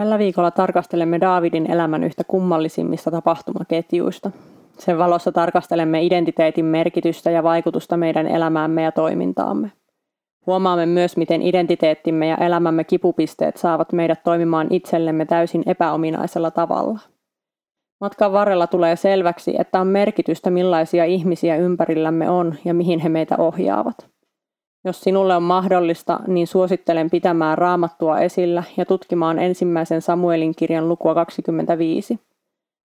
Tällä viikolla tarkastelemme Daavidin elämän yhtä kummallisimmista tapahtumaketjuista. Sen valossa tarkastelemme identiteetin merkitystä ja vaikutusta meidän elämäämme ja toimintaamme. Huomaamme myös, miten identiteettimme ja elämämme kipupisteet saavat meidät toimimaan itsellemme täysin epäominaisella tavalla. Matkan varrella tulee selväksi, että on merkitystä millaisia ihmisiä ympärillämme on ja mihin he meitä ohjaavat. Jos sinulle on mahdollista, niin suosittelen pitämään raamattua esillä ja tutkimaan ensimmäisen Samuelin kirjan lukua 25.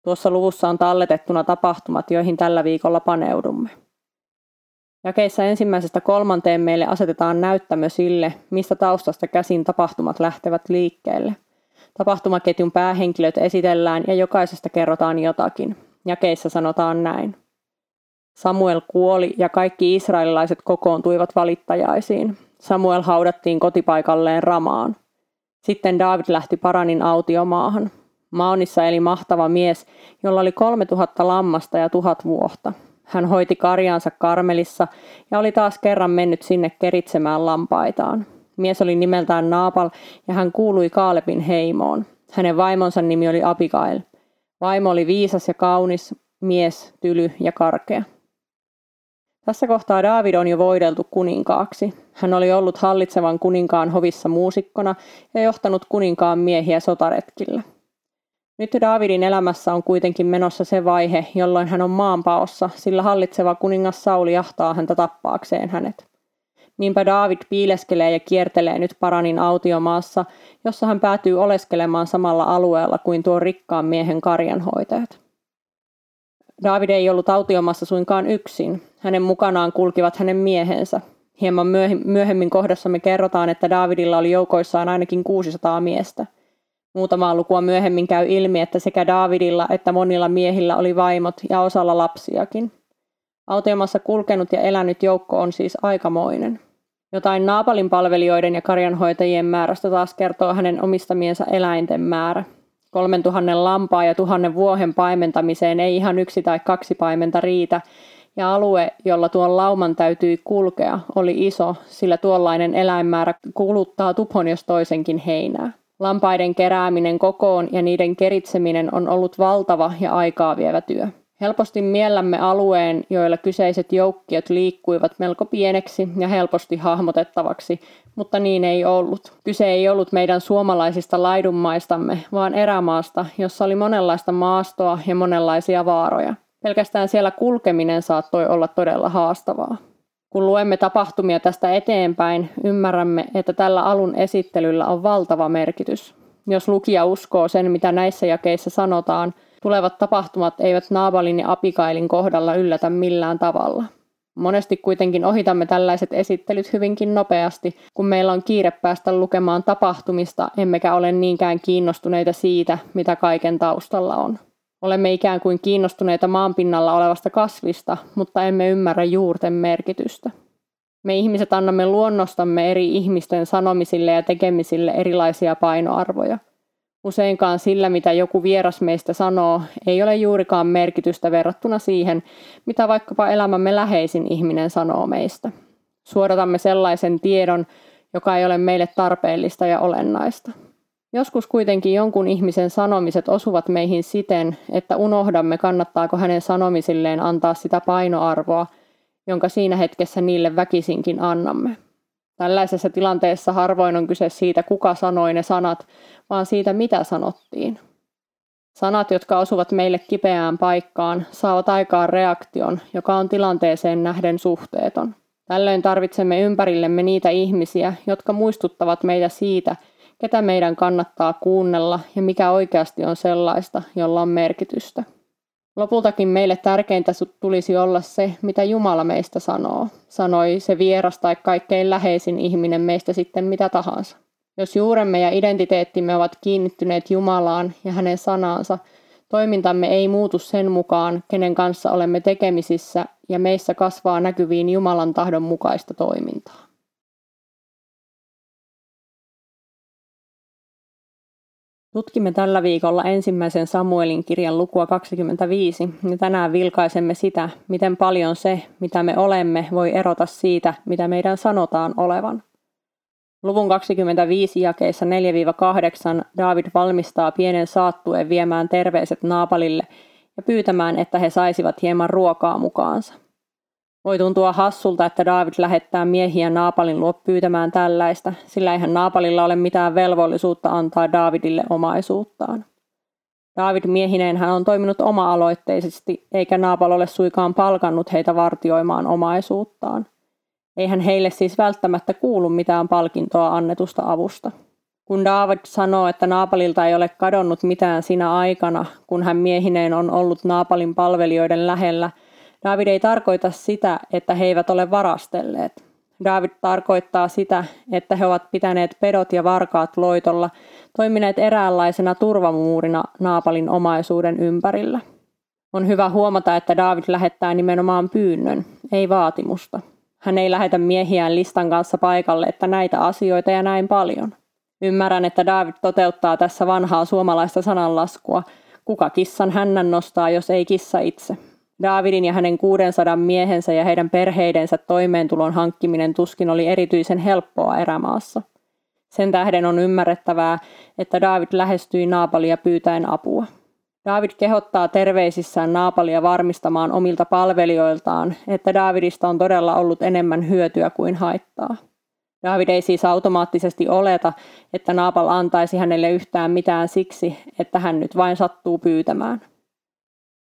Tuossa luvussa on talletettuna tapahtumat, joihin tällä viikolla paneudumme. Jakeissa ensimmäisestä kolmanteen meille asetetaan näyttämö sille, mistä taustasta käsin tapahtumat lähtevät liikkeelle. Tapahtumaketjun päähenkilöt esitellään ja jokaisesta kerrotaan jotakin. Jakeissa sanotaan näin. Samuel kuoli ja kaikki israelilaiset kokoontuivat valittajaisiin. Samuel haudattiin kotipaikalleen Ramaan. Sitten David lähti Paranin autiomaahan. Maonissa eli mahtava mies, jolla oli 3000 lammasta ja tuhat vuotta. Hän hoiti karjaansa Karmelissa ja oli taas kerran mennyt sinne keritsemään lampaitaan. Mies oli nimeltään Naapal ja hän kuului Kaalepin heimoon. Hänen vaimonsa nimi oli Abigail. Vaimo oli viisas ja kaunis, mies, tyly ja karkea. Tässä kohtaa David on jo voideltu kuninkaaksi. Hän oli ollut hallitsevan kuninkaan hovissa muusikkona ja johtanut kuninkaan miehiä sotaretkillä. Nyt Davidin elämässä on kuitenkin menossa se vaihe, jolloin hän on maanpaossa, sillä hallitseva kuningas Sauli jahtaa häntä tappaakseen hänet. Niinpä David piileskelee ja kiertelee nyt Paranin autiomaassa, jossa hän päätyy oleskelemaan samalla alueella kuin tuo rikkaan miehen karjanhoitajat. David ei ollut autiomassa suinkaan yksin. Hänen mukanaan kulkivat hänen miehensä. Hieman myöhemmin kohdassa me kerrotaan, että Davidilla oli joukoissaan ainakin 600 miestä. Muutamaa lukua myöhemmin käy ilmi, että sekä Davidilla että monilla miehillä oli vaimot ja osalla lapsiakin. Autiomassa kulkenut ja elänyt joukko on siis aikamoinen. Jotain Naapalin palvelijoiden ja karjanhoitajien määrästä taas kertoo hänen omistamiensa eläinten määrä. 3000 lampaa ja tuhannen vuohen paimentamiseen ei ihan yksi tai kaksi paimenta riitä, ja alue, jolla tuon lauman täytyi kulkea, oli iso, sillä tuollainen eläinmäärä kuluttaa tupon jos toisenkin heinää. Lampaiden kerääminen kokoon ja niiden keritseminen on ollut valtava ja aikaa vievä työ. Helposti miellämme alueen, joilla kyseiset joukkiot liikkuivat melko pieneksi ja helposti hahmotettavaksi, mutta niin ei ollut. Kyse ei ollut meidän suomalaisista laidunmaistamme, vaan erämaasta, jossa oli monenlaista maastoa ja monenlaisia vaaroja. Pelkästään siellä kulkeminen saattoi olla todella haastavaa. Kun luemme tapahtumia tästä eteenpäin, ymmärrämme, että tällä alun esittelyllä on valtava merkitys. Jos lukija uskoo sen, mitä näissä jakeissa sanotaan, tulevat tapahtumat eivät Naabalin ja Apikailin kohdalla yllätä millään tavalla. Monesti kuitenkin ohitamme tällaiset esittelyt hyvinkin nopeasti, kun meillä on kiire päästä lukemaan tapahtumista, emmekä ole niinkään kiinnostuneita siitä, mitä kaiken taustalla on. Olemme ikään kuin kiinnostuneita maanpinnalla olevasta kasvista, mutta emme ymmärrä juurten merkitystä. Me ihmiset annamme luonnostamme eri ihmisten sanomisille ja tekemisille erilaisia painoarvoja. Useinkaan sillä, mitä joku vieras meistä sanoo, ei ole juurikaan merkitystä verrattuna siihen, mitä vaikkapa elämämme läheisin ihminen sanoo meistä. Suodatamme sellaisen tiedon, joka ei ole meille tarpeellista ja olennaista. Joskus kuitenkin jonkun ihmisen sanomiset osuvat meihin siten, että unohdamme, kannattaako hänen sanomisilleen antaa sitä painoarvoa, jonka siinä hetkessä niille väkisinkin annamme. Tällaisessa tilanteessa harvoin on kyse siitä, kuka sanoi ne sanat, vaan siitä, mitä sanottiin. Sanat, jotka osuvat meille kipeään paikkaan, saavat aikaan reaktion, joka on tilanteeseen nähden suhteeton. Tällöin tarvitsemme ympärillemme niitä ihmisiä, jotka muistuttavat meitä siitä, ketä meidän kannattaa kuunnella ja mikä oikeasti on sellaista, jolla on merkitystä. Lopultakin meille tärkeintä tulisi olla se, mitä Jumala meistä sanoo, sanoi se vieras tai kaikkein läheisin ihminen meistä sitten mitä tahansa. Jos juuremme ja identiteettimme ovat kiinnittyneet Jumalaan ja hänen sanaansa, toimintamme ei muutu sen mukaan, kenen kanssa olemme tekemisissä ja meissä kasvaa näkyviin Jumalan tahdon mukaista toimintaa. Tutkimme tällä viikolla ensimmäisen Samuelin kirjan lukua 25 ja tänään vilkaisemme sitä, miten paljon se, mitä me olemme, voi erota siitä, mitä meidän sanotaan olevan. Luvun 25 jakeissa 4-8 David valmistaa pienen saattueen viemään terveiset Naapalille ja pyytämään, että he saisivat hieman ruokaa mukaansa. Voi tuntua hassulta, että David lähettää miehiä Naapalin luo pyytämään tällaista, sillä eihän Naapalilla ole mitään velvollisuutta antaa Davidille omaisuuttaan. David miehineen hän on toiminut oma-aloitteisesti, eikä Naapal ole suikaan palkannut heitä vartioimaan omaisuuttaan. Eihän heille siis välttämättä kuulu mitään palkintoa annetusta avusta. Kun David sanoo, että Naapalilta ei ole kadonnut mitään sinä aikana, kun hän miehineen on ollut Naapalin palvelijoiden lähellä, David ei tarkoita sitä, että he eivät ole varastelleet. David tarkoittaa sitä, että he ovat pitäneet pedot ja varkaat loitolla, toimineet eräänlaisena turvamuurina Naapalin omaisuuden ympärillä. On hyvä huomata, että David lähettää nimenomaan pyynnön, ei vaatimusta. Hän ei lähetä miehiään listan kanssa paikalle, että näitä asioita ja näin paljon. Ymmärrän, että David toteuttaa tässä vanhaa suomalaista sananlaskua, kuka kissan hännän nostaa, jos ei kissa itse. Davidin ja hänen 600 miehensä ja heidän perheidensä toimeentulon hankkiminen tuskin oli erityisen helppoa erämaassa. Sen tähden on ymmärrettävää, että David lähestyi Naapalia pyytäen apua. David kehottaa terveisissään Naapalia varmistamaan omilta palvelijoiltaan, että Davidista on todella ollut enemmän hyötyä kuin haittaa. David ei siis automaattisesti oleta, että Naapal antaisi hänelle yhtään mitään siksi, että hän nyt vain sattuu pyytämään.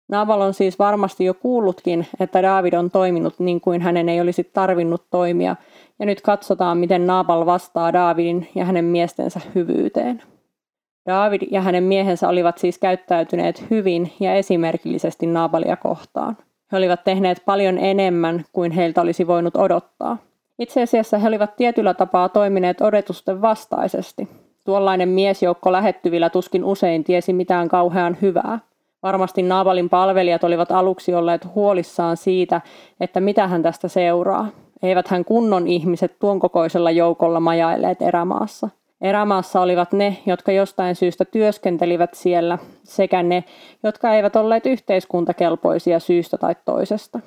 Naapal on siis varmasti jo kuullutkin, että David on toiminut niin kuin hänen ei olisi tarvinnut toimia, ja nyt katsotaan, miten Naapal vastaa Davidin ja hänen miestensä hyvyyteen. David ja hänen miehensä olivat siis käyttäytyneet hyvin ja esimerkillisesti Naabalia kohtaan. He olivat tehneet paljon enemmän kuin heiltä olisi voinut odottaa. Itse asiassa he olivat tietyllä tapaa toimineet odotusten vastaisesti. Tuollainen miesjoukko lähettyvillä tuskin usein tiesi mitään kauhean hyvää. Varmasti Naabalin palvelijat olivat aluksi olleet huolissaan siitä, että mitä hän tästä seuraa. Eivät hän kunnon ihmiset tuon kokoisella joukolla majailleet erämaassa. Erämaassa olivat ne, jotka jostain syystä työskentelivät siellä, sekä ne, jotka eivät olleet yhteiskuntakelpoisia syystä tai toisesta.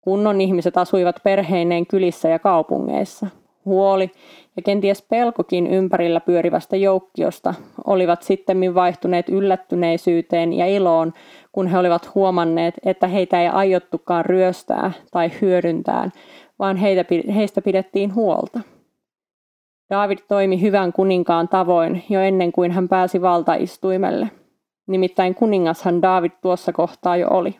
Kunnon ihmiset asuivat perheineen kylissä ja kaupungeissa. Huoli ja kenties pelkokin ympärillä pyörivästä joukkiosta olivat sittemmin vaihtuneet yllättyneisyyteen ja iloon, kun he olivat huomanneet, että heitä ei aiottukaan ryöstää tai hyödyntää, vaan heitä, heistä pidettiin huolta. David toimi hyvän kuninkaan tavoin jo ennen kuin hän pääsi valtaistuimelle. Nimittäin kuningashan David tuossa kohtaa jo oli.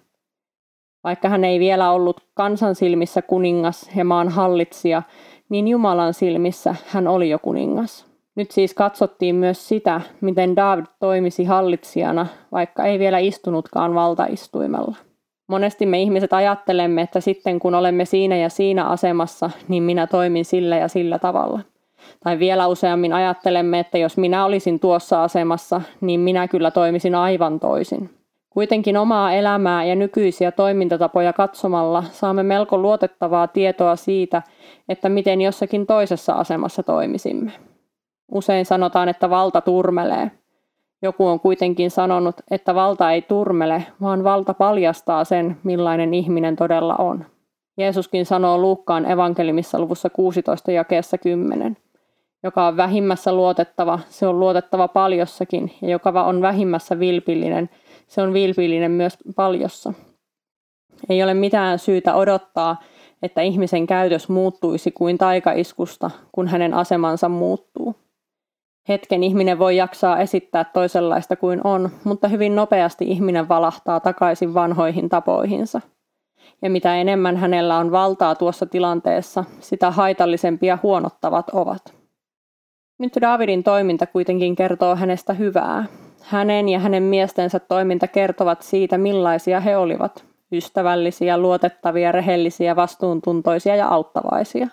Vaikka hän ei vielä ollut kansan silmissä kuningas ja maan hallitsija, niin Jumalan silmissä hän oli jo kuningas. Nyt siis katsottiin myös sitä, miten David toimisi hallitsijana, vaikka ei vielä istunutkaan valtaistuimella. Monesti me ihmiset ajattelemme, että sitten kun olemme siinä ja siinä asemassa, niin minä toimin sillä ja sillä tavalla – tai vielä useammin ajattelemme, että jos minä olisin tuossa asemassa, niin minä kyllä toimisin aivan toisin. Kuitenkin omaa elämää ja nykyisiä toimintatapoja katsomalla saamme melko luotettavaa tietoa siitä, että miten jossakin toisessa asemassa toimisimme. Usein sanotaan, että valta turmelee. Joku on kuitenkin sanonut, että valta ei turmele, vaan valta paljastaa sen, millainen ihminen todella on. Jeesuskin sanoo Luukkaan evankelimissa luvussa 16 jakeessa 10 joka on vähimmässä luotettava, se on luotettava paljossakin, ja joka on vähimmässä vilpillinen, se on vilpillinen myös paljossa. Ei ole mitään syytä odottaa, että ihmisen käytös muuttuisi kuin taikaiskusta, kun hänen asemansa muuttuu. Hetken ihminen voi jaksaa esittää toisenlaista kuin on, mutta hyvin nopeasti ihminen valahtaa takaisin vanhoihin tapoihinsa. Ja mitä enemmän hänellä on valtaa tuossa tilanteessa, sitä haitallisempia huonottavat ovat. Nyt Davidin toiminta kuitenkin kertoo hänestä hyvää. Hänen ja hänen miestensä toiminta kertovat siitä, millaisia he olivat. Ystävällisiä, luotettavia, rehellisiä, vastuuntuntoisia ja auttavaisia.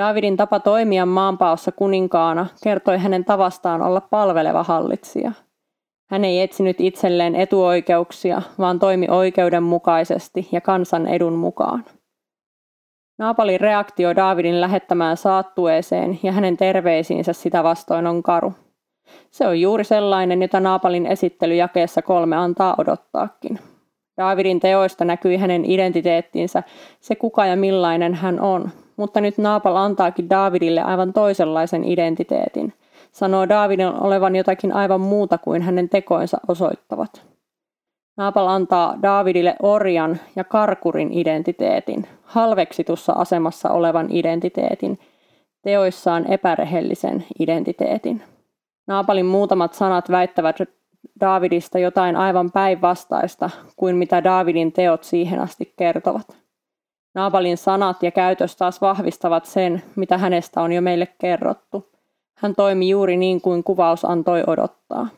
Davidin tapa toimia maanpaossa kuninkaana kertoi hänen tavastaan olla palveleva hallitsija. Hän ei etsinyt itselleen etuoikeuksia, vaan toimi oikeudenmukaisesti ja kansan edun mukaan. Naapalin reaktio Daavidin lähettämään saattueeseen ja hänen terveisiinsä sitä vastoin on karu. Se on juuri sellainen, jota Naapalin esittely jakeessa kolme antaa odottaakin. Daavidin teoista näkyi hänen identiteettinsä, se kuka ja millainen hän on, mutta nyt Naapal antaakin Davidille aivan toisenlaisen identiteetin. Sanoo Davidin olevan jotakin aivan muuta kuin hänen tekoinsa osoittavat. Naapal antaa Davidille orjan ja karkurin identiteetin, halveksitussa asemassa olevan identiteetin, teoissaan epärehellisen identiteetin. Naapalin muutamat sanat väittävät Davidista jotain aivan päinvastaista kuin mitä Davidin teot siihen asti kertovat. Naabalin sanat ja käytös taas vahvistavat sen, mitä hänestä on jo meille kerrottu. Hän toimi juuri niin kuin kuvaus antoi odottaa.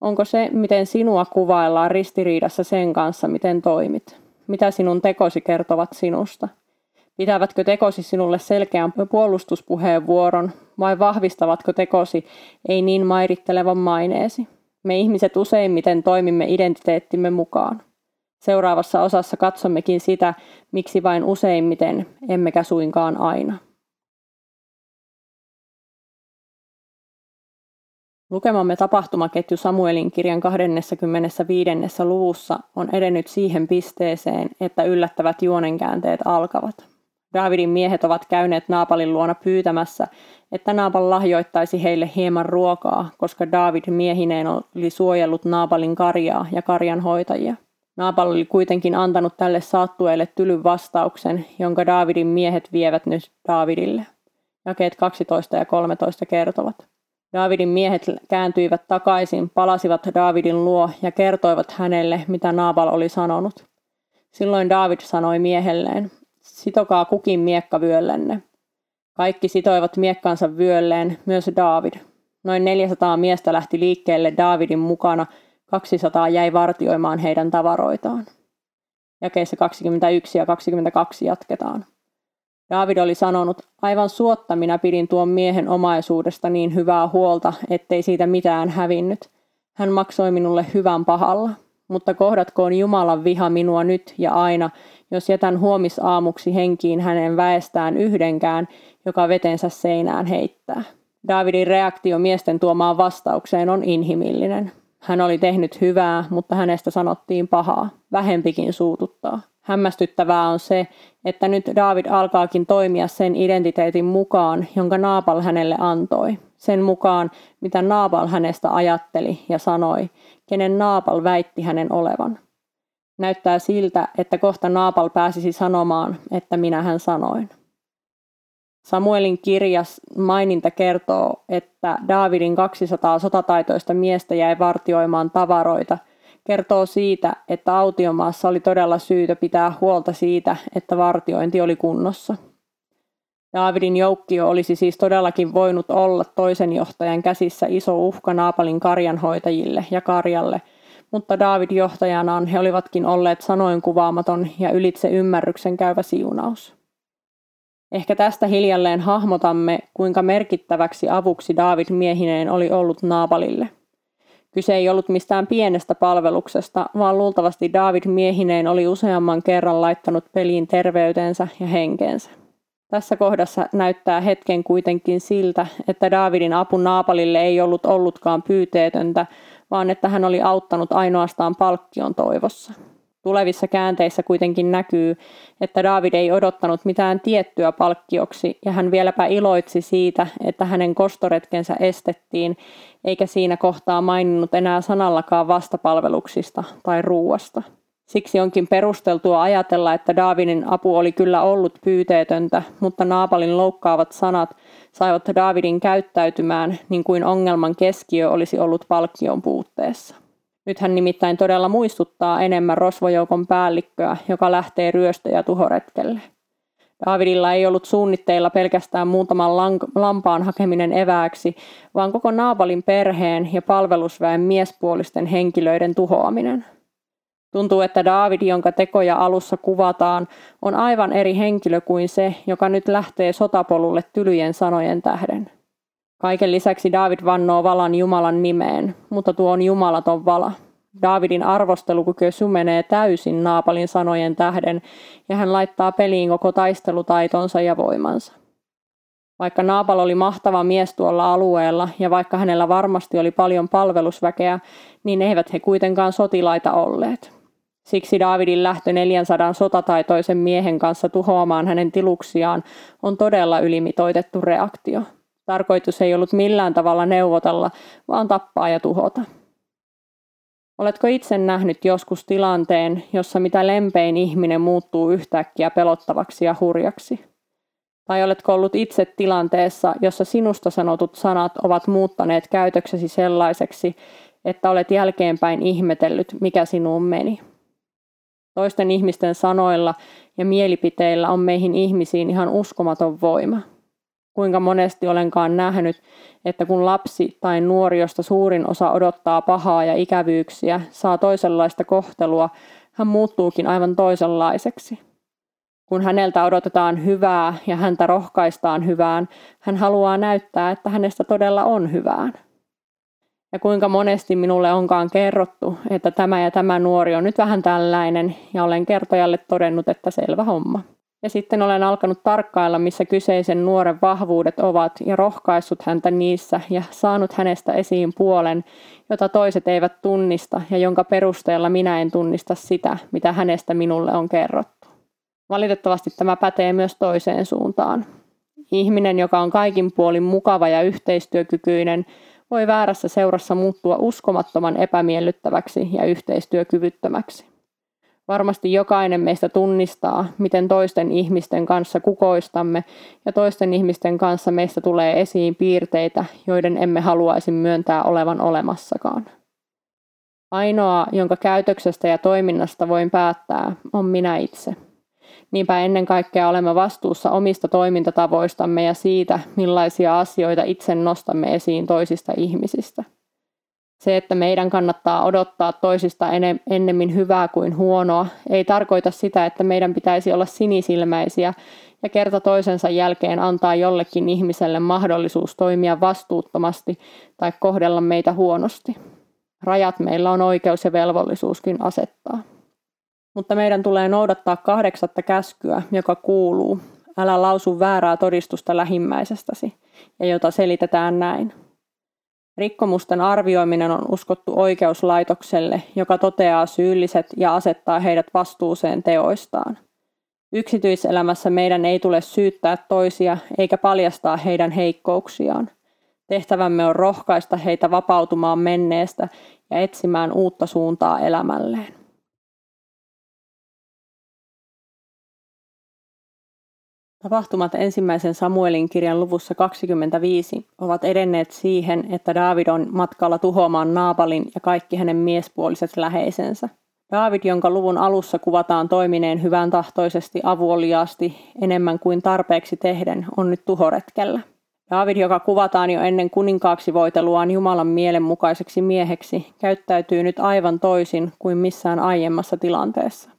Onko se, miten sinua kuvaillaan ristiriidassa sen kanssa, miten toimit? Mitä sinun tekosi kertovat sinusta? Pitävätkö tekosi sinulle selkeän puolustuspuheenvuoron vai vahvistavatko tekosi ei niin mairittelevan maineesi? Me ihmiset useimmiten toimimme identiteettimme mukaan. Seuraavassa osassa katsommekin sitä, miksi vain useimmiten, emmekä suinkaan aina. Lukemamme tapahtumaketju Samuelin kirjan 25. luvussa on edennyt siihen pisteeseen, että yllättävät juonenkäänteet alkavat. Davidin miehet ovat käyneet Naapalin luona pyytämässä, että Naapal lahjoittaisi heille hieman ruokaa, koska David miehineen oli suojellut Naapalin karjaa ja karjan hoitajia. Naapal oli kuitenkin antanut tälle saattueelle tylyn vastauksen, jonka Davidin miehet vievät nyt Davidille. Jakeet 12 ja 13 kertovat. Davidin miehet kääntyivät takaisin, palasivat Davidin luo ja kertoivat hänelle, mitä Naabal oli sanonut. Silloin David sanoi miehelleen, sitokaa kukin miekka vyöllenne. Kaikki sitoivat miekkansa vyölleen, myös David. Noin 400 miestä lähti liikkeelle Davidin mukana, 200 jäi vartioimaan heidän tavaroitaan. Jakeissa 21 ja 22 jatketaan. David oli sanonut, aivan suotta minä pidin tuon miehen omaisuudesta niin hyvää huolta, ettei siitä mitään hävinnyt. Hän maksoi minulle hyvän pahalla, mutta kohdatkoon Jumalan viha minua nyt ja aina, jos jätän huomisaamuksi henkiin hänen väestään yhdenkään, joka vetensä seinään heittää. Davidin reaktio miesten tuomaan vastaukseen on inhimillinen. Hän oli tehnyt hyvää, mutta hänestä sanottiin pahaa. Vähempikin suututtaa. Hämmästyttävää on se, että nyt David alkaakin toimia sen identiteetin mukaan, jonka Naapal hänelle antoi. Sen mukaan, mitä Naapal hänestä ajatteli ja sanoi, kenen Naapal väitti hänen olevan. Näyttää siltä, että kohta Naapal pääsisi sanomaan, että minä hän sanoin. Samuelin kirjas maininta kertoo, että Daavidin 200 sotataitoista miestä jäi vartioimaan tavaroita, kertoo siitä, että autiomaassa oli todella syytä pitää huolta siitä, että vartiointi oli kunnossa. Daavidin joukkio olisi siis todellakin voinut olla toisen johtajan käsissä iso uhka Naapalin karjanhoitajille ja karjalle, mutta Daavid johtajanaan he olivatkin olleet sanoin kuvaamaton ja ylitse ymmärryksen käyvä siunaus. Ehkä tästä hiljalleen hahmotamme, kuinka merkittäväksi avuksi David miehineen oli ollut Naabalille. Kyse ei ollut mistään pienestä palveluksesta, vaan luultavasti David miehineen oli useamman kerran laittanut peliin terveytensä ja henkensä. Tässä kohdassa näyttää hetken kuitenkin siltä, että Davidin apu Naapalille ei ollut ollutkaan pyyteetöntä, vaan että hän oli auttanut ainoastaan palkkion toivossa. Tulevissa käänteissä kuitenkin näkyy, että David ei odottanut mitään tiettyä palkkioksi ja hän vieläpä iloitsi siitä, että hänen kostoretkensä estettiin, eikä siinä kohtaa maininnut enää sanallakaan vastapalveluksista tai ruuasta. Siksi onkin perusteltua ajatella, että Daavidin apu oli kyllä ollut pyyteetöntä, mutta Naapalin loukkaavat sanat saivat Daavidin käyttäytymään niin kuin ongelman keskiö olisi ollut palkkion puutteessa. Nyt hän nimittäin todella muistuttaa enemmän rosvojoukon päällikköä, joka lähtee ryöstö- ja tuhoretkelle. Davidilla ei ollut suunnitteilla pelkästään muutaman lampaan hakeminen evääksi, vaan koko Naabalin perheen ja palvelusväen miespuolisten henkilöiden tuhoaminen. Tuntuu, että David, jonka tekoja alussa kuvataan, on aivan eri henkilö kuin se, joka nyt lähtee sotapolulle tylyjen sanojen tähden. Kaiken lisäksi David vannoo valan Jumalan nimeen, mutta tuo on jumalaton vala. Davidin arvostelukyky sumenee täysin Naapalin sanojen tähden ja hän laittaa peliin koko taistelutaitonsa ja voimansa. Vaikka Naapal oli mahtava mies tuolla alueella ja vaikka hänellä varmasti oli paljon palvelusväkeä, niin eivät he kuitenkaan sotilaita olleet. Siksi Davidin lähtö 400 sotataitoisen miehen kanssa tuhoamaan hänen tiluksiaan on todella ylimitoitettu reaktio. Tarkoitus ei ollut millään tavalla neuvotella, vaan tappaa ja tuhota. Oletko itse nähnyt joskus tilanteen, jossa mitä lempein ihminen muuttuu yhtäkkiä pelottavaksi ja hurjaksi? Tai oletko ollut itse tilanteessa, jossa sinusta sanotut sanat ovat muuttaneet käytöksesi sellaiseksi, että olet jälkeenpäin ihmetellyt, mikä sinuun meni? Toisten ihmisten sanoilla ja mielipiteillä on meihin ihmisiin ihan uskomaton voima. Kuinka monesti olenkaan nähnyt, että kun lapsi tai nuori, josta suurin osa odottaa pahaa ja ikävyyksiä, saa toisenlaista kohtelua, hän muuttuukin aivan toisenlaiseksi. Kun häneltä odotetaan hyvää ja häntä rohkaistaan hyvään, hän haluaa näyttää, että hänestä todella on hyvään. Ja kuinka monesti minulle onkaan kerrottu, että tämä ja tämä nuori on nyt vähän tällainen, ja olen kertojalle todennut, että selvä homma. Ja sitten olen alkanut tarkkailla, missä kyseisen nuoren vahvuudet ovat ja rohkaissut häntä niissä ja saanut hänestä esiin puolen, jota toiset eivät tunnista ja jonka perusteella minä en tunnista sitä, mitä hänestä minulle on kerrottu. Valitettavasti tämä pätee myös toiseen suuntaan. Ihminen, joka on kaikin puolin mukava ja yhteistyökykyinen, voi väärässä seurassa muuttua uskomattoman epämiellyttäväksi ja yhteistyökyvyttömäksi. Varmasti jokainen meistä tunnistaa, miten toisten ihmisten kanssa kukoistamme ja toisten ihmisten kanssa meistä tulee esiin piirteitä, joiden emme haluaisi myöntää olevan olemassakaan. Ainoa, jonka käytöksestä ja toiminnasta voin päättää, on minä itse. Niinpä ennen kaikkea olemme vastuussa omista toimintatavoistamme ja siitä, millaisia asioita itse nostamme esiin toisista ihmisistä. Se, että meidän kannattaa odottaa toisista ennemmin hyvää kuin huonoa, ei tarkoita sitä, että meidän pitäisi olla sinisilmäisiä ja kerta toisensa jälkeen antaa jollekin ihmiselle mahdollisuus toimia vastuuttomasti tai kohdella meitä huonosti. Rajat meillä on oikeus ja velvollisuuskin asettaa. Mutta meidän tulee noudattaa kahdeksatta käskyä, joka kuuluu, älä lausu väärää todistusta lähimmäisestäsi, ja jota selitetään näin. Rikkomusten arvioiminen on uskottu oikeuslaitokselle, joka toteaa syylliset ja asettaa heidät vastuuseen teoistaan. Yksityiselämässä meidän ei tule syyttää toisia eikä paljastaa heidän heikkouksiaan. Tehtävämme on rohkaista heitä vapautumaan menneestä ja etsimään uutta suuntaa elämälleen. Tapahtumat ensimmäisen Samuelin kirjan luvussa 25 ovat edenneet siihen, että David on matkalla tuhoamaan Naabalin ja kaikki hänen miespuoliset läheisensä. David, jonka luvun alussa kuvataan toimineen hyvän tahtoisesti avuoliaasti enemmän kuin tarpeeksi tehden, on nyt tuhoretkellä. David, joka kuvataan jo ennen kuninkaaksi voiteluaan Jumalan mielenmukaiseksi mieheksi, käyttäytyy nyt aivan toisin kuin missään aiemmassa tilanteessa.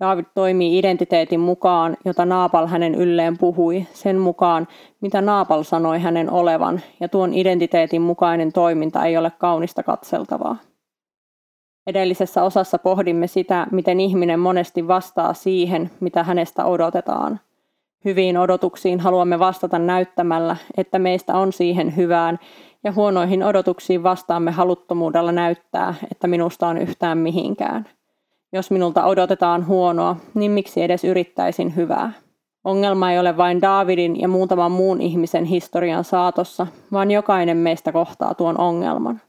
David toimii identiteetin mukaan, jota Naapal hänen ylleen puhui, sen mukaan, mitä Naapal sanoi hänen olevan, ja tuon identiteetin mukainen toiminta ei ole kaunista katseltavaa. Edellisessä osassa pohdimme sitä, miten ihminen monesti vastaa siihen, mitä hänestä odotetaan. Hyviin odotuksiin haluamme vastata näyttämällä, että meistä on siihen hyvään, ja huonoihin odotuksiin vastaamme haluttomuudella näyttää, että minusta on yhtään mihinkään. Jos minulta odotetaan huonoa, niin miksi edes yrittäisin hyvää? Ongelma ei ole vain Daavidin ja muutaman muun ihmisen historian saatossa, vaan jokainen meistä kohtaa tuon ongelman.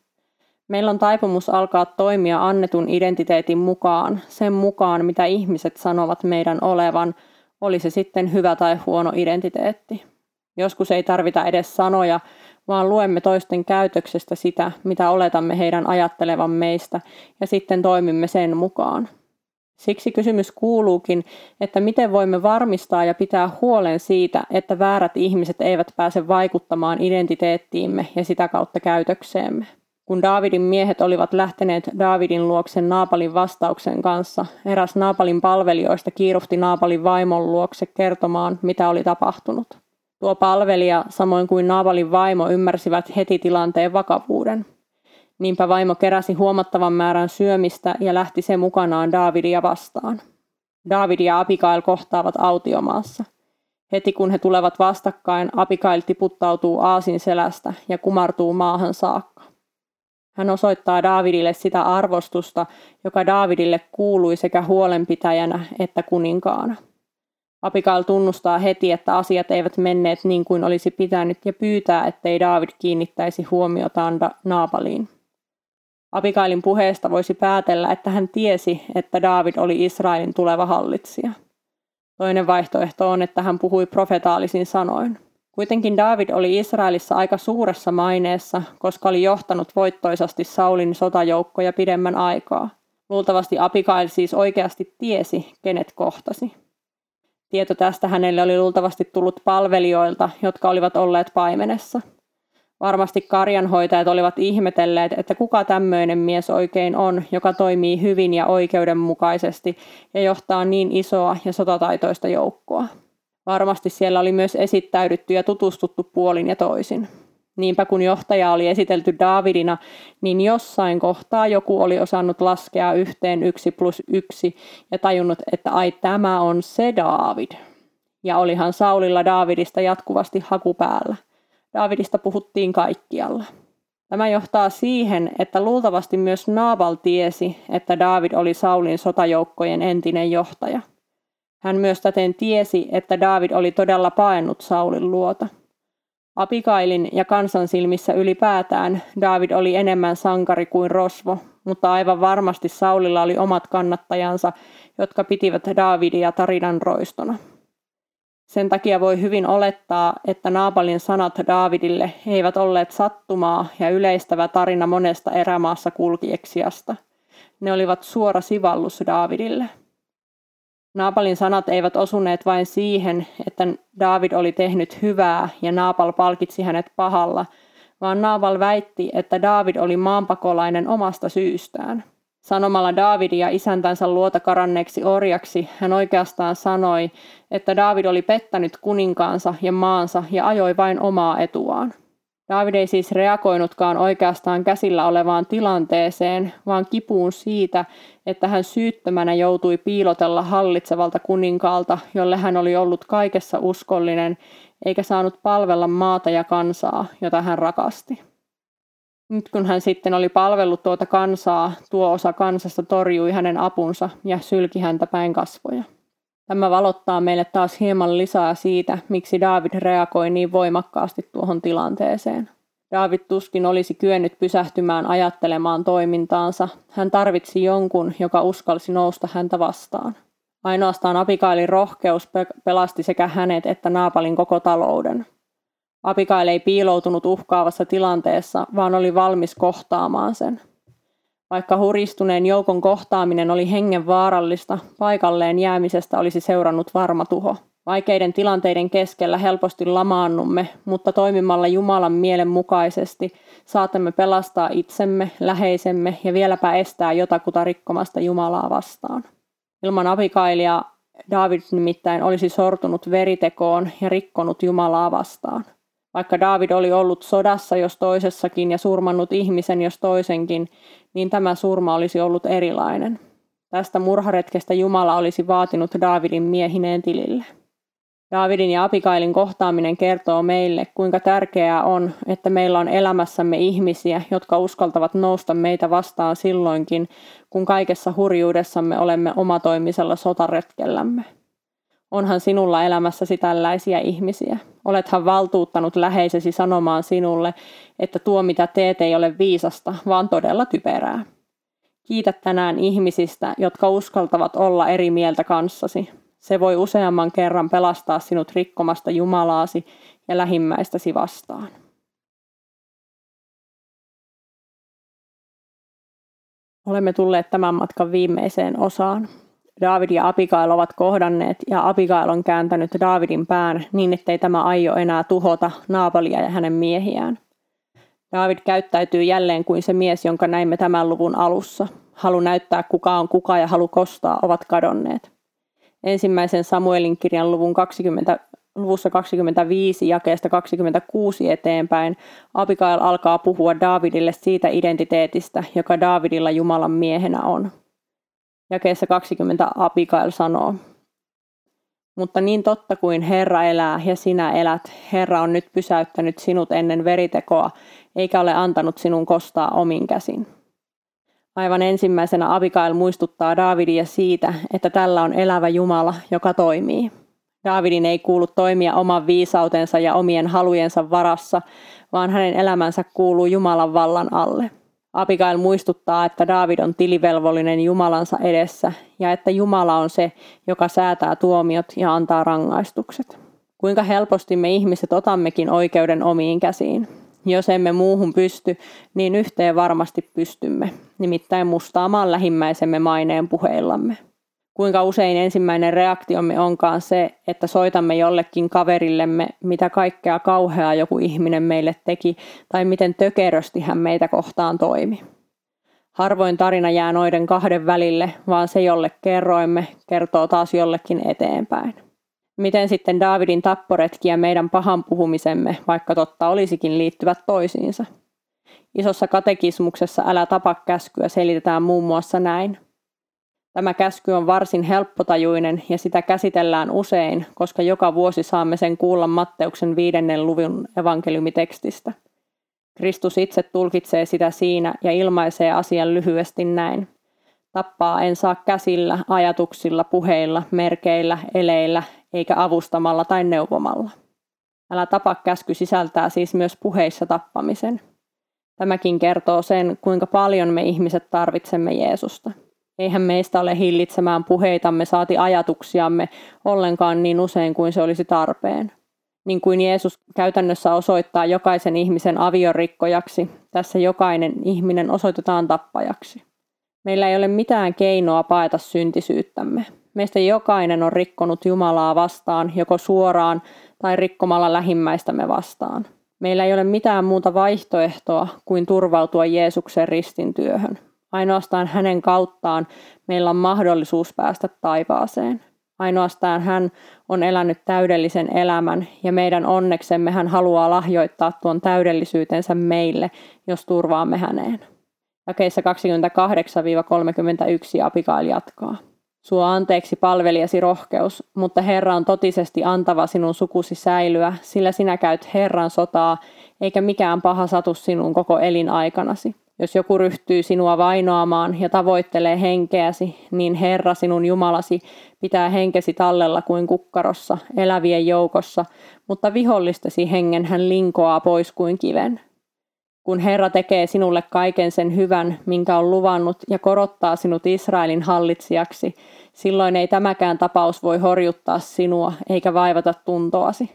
Meillä on taipumus alkaa toimia annetun identiteetin mukaan, sen mukaan mitä ihmiset sanovat meidän olevan, oli se sitten hyvä tai huono identiteetti. Joskus ei tarvita edes sanoja, vaan luemme toisten käytöksestä sitä, mitä oletamme heidän ajattelevan meistä, ja sitten toimimme sen mukaan. Siksi kysymys kuuluukin, että miten voimme varmistaa ja pitää huolen siitä, että väärät ihmiset eivät pääse vaikuttamaan identiteettiimme ja sitä kautta käytökseemme. Kun Daavidin miehet olivat lähteneet Daavidin luoksen Naapalin vastauksen kanssa, eräs Naapalin palvelijoista kiiruhti Naapalin vaimon luokse kertomaan, mitä oli tapahtunut. Tuo palvelija, samoin kuin Naabalin vaimo, ymmärsivät heti tilanteen vakavuuden. Niinpä vaimo keräsi huomattavan määrän syömistä ja lähti se mukanaan Daavidia vastaan. David ja Abigail kohtaavat autiomaassa. Heti kun he tulevat vastakkain, Abigail tiputtautuu aasin selästä ja kumartuu maahan saakka. Hän osoittaa Daavidille sitä arvostusta, joka Daavidille kuului sekä huolenpitäjänä että kuninkaana. Abigail tunnustaa heti, että asiat eivät menneet niin kuin olisi pitänyt ja pyytää, ettei Daavid kiinnittäisi huomiotaan Naapaliin. Abigailin puheesta voisi päätellä, että hän tiesi, että Daavid oli Israelin tuleva hallitsija. Toinen vaihtoehto on, että hän puhui profetaalisin sanoin. Kuitenkin David oli Israelissa aika suuressa maineessa, koska oli johtanut voittoisasti Saulin sotajoukkoja pidemmän aikaa. Luultavasti Abigail siis oikeasti tiesi, kenet kohtasi. Tieto tästä hänelle oli luultavasti tullut palvelijoilta, jotka olivat olleet paimenessa. Varmasti karjanhoitajat olivat ihmetelleet, että kuka tämmöinen mies oikein on, joka toimii hyvin ja oikeudenmukaisesti ja johtaa niin isoa ja sotataitoista joukkoa. Varmasti siellä oli myös esittäydytty ja tutustuttu puolin ja toisin. Niinpä kun johtaja oli esitelty Daavidina, niin jossain kohtaa joku oli osannut laskea yhteen yksi plus yksi ja tajunnut, että ai tämä on se Daavid. Ja olihan Saulilla Daavidista jatkuvasti haku päällä. Daavidista puhuttiin kaikkialla. Tämä johtaa siihen, että luultavasti myös Naabal tiesi, että Daavid oli Saulin sotajoukkojen entinen johtaja. Hän myös täten tiesi, että Daavid oli todella paennut Saulin luota. Apikailin ja kansan silmissä ylipäätään David oli enemmän sankari kuin rosvo, mutta aivan varmasti Saulilla oli omat kannattajansa, jotka pitivät Davidia tarinan roistona. Sen takia voi hyvin olettaa, että Naabalin sanat Daavidille eivät olleet sattumaa ja yleistävä tarina monesta erämaassa kulkieksiasta. Ne olivat suora sivallus Daavidille. Naapalin sanat eivät osuneet vain siihen, että David oli tehnyt hyvää ja Naapal palkitsi hänet pahalla, vaan Naapal väitti, että David oli maanpakolainen omasta syystään. Sanomalla Davidia isäntänsä luota karanneeksi orjaksi, hän oikeastaan sanoi, että David oli pettänyt kuninkaansa ja maansa ja ajoi vain omaa etuaan. David ei siis reagoinutkaan oikeastaan käsillä olevaan tilanteeseen, vaan kipuun siitä, että hän syyttömänä joutui piilotella hallitsevalta kuninkaalta, jolle hän oli ollut kaikessa uskollinen, eikä saanut palvella maata ja kansaa, jota hän rakasti. Nyt kun hän sitten oli palvellut tuota kansaa, tuo osa kansasta torjui hänen apunsa ja sylki häntä päin kasvoja. Tämä valottaa meille taas hieman lisää siitä, miksi David reagoi niin voimakkaasti tuohon tilanteeseen. David tuskin olisi kyennyt pysähtymään ajattelemaan toimintaansa. Hän tarvitsi jonkun, joka uskalsi nousta häntä vastaan. Ainoastaan Abikailin rohkeus pelasti sekä hänet että Naapalin koko talouden. Abikail ei piiloutunut uhkaavassa tilanteessa, vaan oli valmis kohtaamaan sen. Vaikka huristuneen joukon kohtaaminen oli hengen vaarallista, paikalleen jäämisestä olisi seurannut varma tuho. Vaikeiden tilanteiden keskellä helposti lamaannumme, mutta toimimalla Jumalan mielen mukaisesti saatamme pelastaa itsemme, läheisemme ja vieläpä estää jotakuta rikkomasta Jumalaa vastaan. Ilman Abikailia David nimittäin olisi sortunut veritekoon ja rikkonut Jumalaa vastaan. Vaikka David oli ollut sodassa jos toisessakin ja surmannut ihmisen jos toisenkin, niin tämä surma olisi ollut erilainen. Tästä murharetkestä Jumala olisi vaatinut Davidin miehineen tilille. Davidin ja Abigailin kohtaaminen kertoo meille, kuinka tärkeää on, että meillä on elämässämme ihmisiä, jotka uskaltavat nousta meitä vastaan silloinkin, kun kaikessa hurjuudessamme olemme omatoimisella sotaretkellämme. Onhan sinulla elämässäsi tällaisia ihmisiä. Olethan valtuuttanut läheisesi sanomaan sinulle, että tuo mitä teet ei ole viisasta, vaan todella typerää. Kiitä tänään ihmisistä, jotka uskaltavat olla eri mieltä kanssasi. Se voi useamman kerran pelastaa sinut rikkomasta Jumalaasi ja lähimmäistäsi vastaan. Olemme tulleet tämän matkan viimeiseen osaan. David ja Abigail ovat kohdanneet ja Abigail on kääntänyt Davidin pään niin, ettei tämä aio enää tuhota Naabalia ja hänen miehiään. David käyttäytyy jälleen kuin se mies, jonka näimme tämän luvun alussa. Halu näyttää kuka on kuka ja halu kostaa ovat kadonneet. Ensimmäisen Samuelin kirjan luvun 20, luvussa 25 jakeesta 26 eteenpäin Abigail alkaa puhua Davidille siitä identiteetistä, joka Davidilla Jumalan miehenä on. Jakeessa 20 Abigail sanoo, mutta niin totta kuin Herra elää ja sinä elät, Herra on nyt pysäyttänyt sinut ennen veritekoa, eikä ole antanut sinun kostaa omin käsin. Aivan ensimmäisenä Abigail muistuttaa Daavidia siitä, että tällä on elävä Jumala, joka toimii. Daavidin ei kuulu toimia oman viisautensa ja omien halujensa varassa, vaan hänen elämänsä kuuluu Jumalan vallan alle. Abigail muistuttaa, että Daavid on tilivelvollinen Jumalansa edessä ja että Jumala on se, joka säätää tuomiot ja antaa rangaistukset. Kuinka helposti me ihmiset otammekin oikeuden omiin käsiin. Jos emme muuhun pysty, niin yhteen varmasti pystymme, nimittäin mustaamaan lähimmäisemme maineen puheillamme. Kuinka usein ensimmäinen reaktiomme onkaan se, että soitamme jollekin kaverillemme, mitä kaikkea kauheaa joku ihminen meille teki tai miten tökerösti hän meitä kohtaan toimi. Harvoin tarina jää noiden kahden välille, vaan se, jolle kerroimme, kertoo taas jollekin eteenpäin. Miten sitten Daavidin tapporetki ja meidän pahan puhumisemme, vaikka totta olisikin, liittyvät toisiinsa? Isossa katekismuksessa Älä tapa käskyä selitetään muun muassa näin. Tämä käsky on varsin helppotajuinen ja sitä käsitellään usein, koska joka vuosi saamme sen kuulla Matteuksen viidennen luvun evankeliumitekstistä. Kristus itse tulkitsee sitä siinä ja ilmaisee asian lyhyesti näin. Tappaa en saa käsillä, ajatuksilla, puheilla, merkeillä, eleillä, eikä avustamalla tai neuvomalla. Älä tapa käsky sisältää siis myös puheissa tappamisen. Tämäkin kertoo sen, kuinka paljon me ihmiset tarvitsemme Jeesusta. Eihän meistä ole hillitsemään puheitamme saati ajatuksiamme ollenkaan niin usein kuin se olisi tarpeen. Niin kuin Jeesus käytännössä osoittaa jokaisen ihmisen aviorikkojaksi, tässä jokainen ihminen osoitetaan tappajaksi. Meillä ei ole mitään keinoa paeta syntisyyttämme. Meistä jokainen on rikkonut Jumalaa vastaan, joko suoraan tai rikkomalla lähimmäistämme vastaan. Meillä ei ole mitään muuta vaihtoehtoa kuin turvautua Jeesuksen ristin työhön. Ainoastaan hänen kauttaan meillä on mahdollisuus päästä taivaaseen. Ainoastaan hän on elänyt täydellisen elämän ja meidän onneksemme hän haluaa lahjoittaa tuon täydellisyytensä meille, jos turvaamme häneen. Jakeissa 28-31 Abigail jatkaa. Suo anteeksi palvelijasi rohkeus, mutta Herra on totisesti antava sinun sukusi säilyä, sillä sinä käyt Herran sotaa, eikä mikään paha satu sinun koko elinaikanasi. Jos joku ryhtyy sinua vainoamaan ja tavoittelee henkeäsi, niin Herra sinun Jumalasi pitää henkesi tallella kuin kukkarossa, elävien joukossa, mutta vihollistesi hengen hän linkoaa pois kuin kiven. Kun Herra tekee sinulle kaiken sen hyvän, minkä on luvannut, ja korottaa sinut Israelin hallitsijaksi, silloin ei tämäkään tapaus voi horjuttaa sinua eikä vaivata tuntoasi.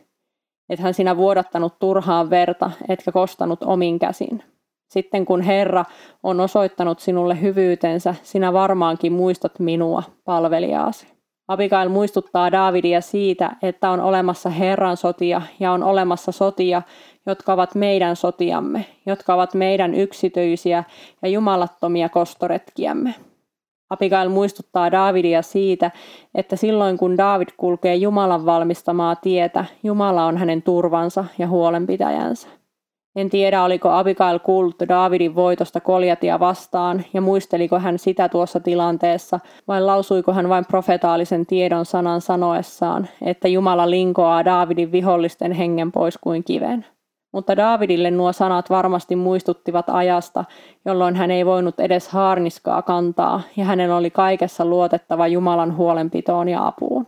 Ethän sinä vuodattanut turhaan verta, etkä kostanut omin käsin. Sitten kun Herra on osoittanut sinulle hyvyytensä, sinä varmaankin muistat minua, palvelijaasi. Abigail muistuttaa Daavidia siitä, että on olemassa Herran sotia ja on olemassa sotia, jotka ovat meidän sotiamme, jotka ovat meidän yksityisiä ja jumalattomia kostoretkiämme. Abigail muistuttaa Daavidia siitä, että silloin kun Daavid kulkee Jumalan valmistamaa tietä, Jumala on hänen turvansa ja huolenpitäjänsä. En tiedä, oliko Abigail kuullut Daavidin voitosta Koljatia vastaan ja muisteliko hän sitä tuossa tilanteessa, vai lausuiko hän vain profetaalisen tiedon sanan sanoessaan, että Jumala linkoaa Daavidin vihollisten hengen pois kuin kiven. Mutta Daavidille nuo sanat varmasti muistuttivat ajasta, jolloin hän ei voinut edes haarniskaa kantaa ja hänen oli kaikessa luotettava Jumalan huolenpitoon ja apuun.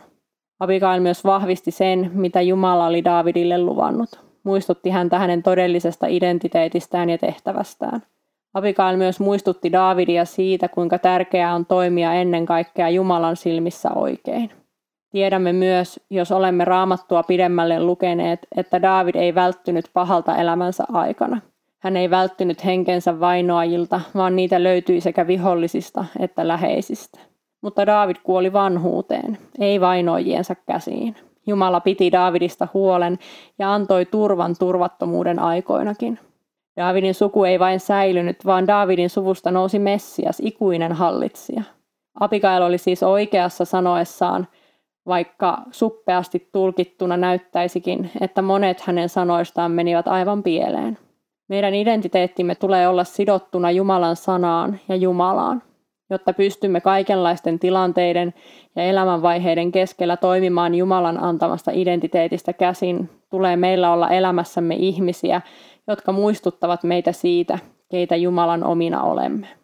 Abigail myös vahvisti sen, mitä Jumala oli Daavidille luvannut muistutti häntä hänen todellisesta identiteetistään ja tehtävästään. Abigail myös muistutti Daavidia siitä, kuinka tärkeää on toimia ennen kaikkea Jumalan silmissä oikein. Tiedämme myös, jos olemme raamattua pidemmälle lukeneet, että Daavid ei välttynyt pahalta elämänsä aikana. Hän ei välttynyt henkensä vainoajilta, vaan niitä löytyi sekä vihollisista että läheisistä. Mutta Daavid kuoli vanhuuteen, ei vainoajiensa käsiin. Jumala piti Daavidista huolen ja antoi turvan turvattomuuden aikoinakin. Daavidin suku ei vain säilynyt, vaan Daavidin suvusta nousi Messias, ikuinen hallitsija. Abigail oli siis oikeassa sanoessaan, vaikka suppeasti tulkittuna näyttäisikin, että monet hänen sanoistaan menivät aivan pieleen. Meidän identiteettimme tulee olla sidottuna Jumalan sanaan ja Jumalaan. Jotta pystymme kaikenlaisten tilanteiden ja elämänvaiheiden keskellä toimimaan Jumalan antamasta identiteetistä käsin, tulee meillä olla elämässämme ihmisiä, jotka muistuttavat meitä siitä, keitä Jumalan omina olemme.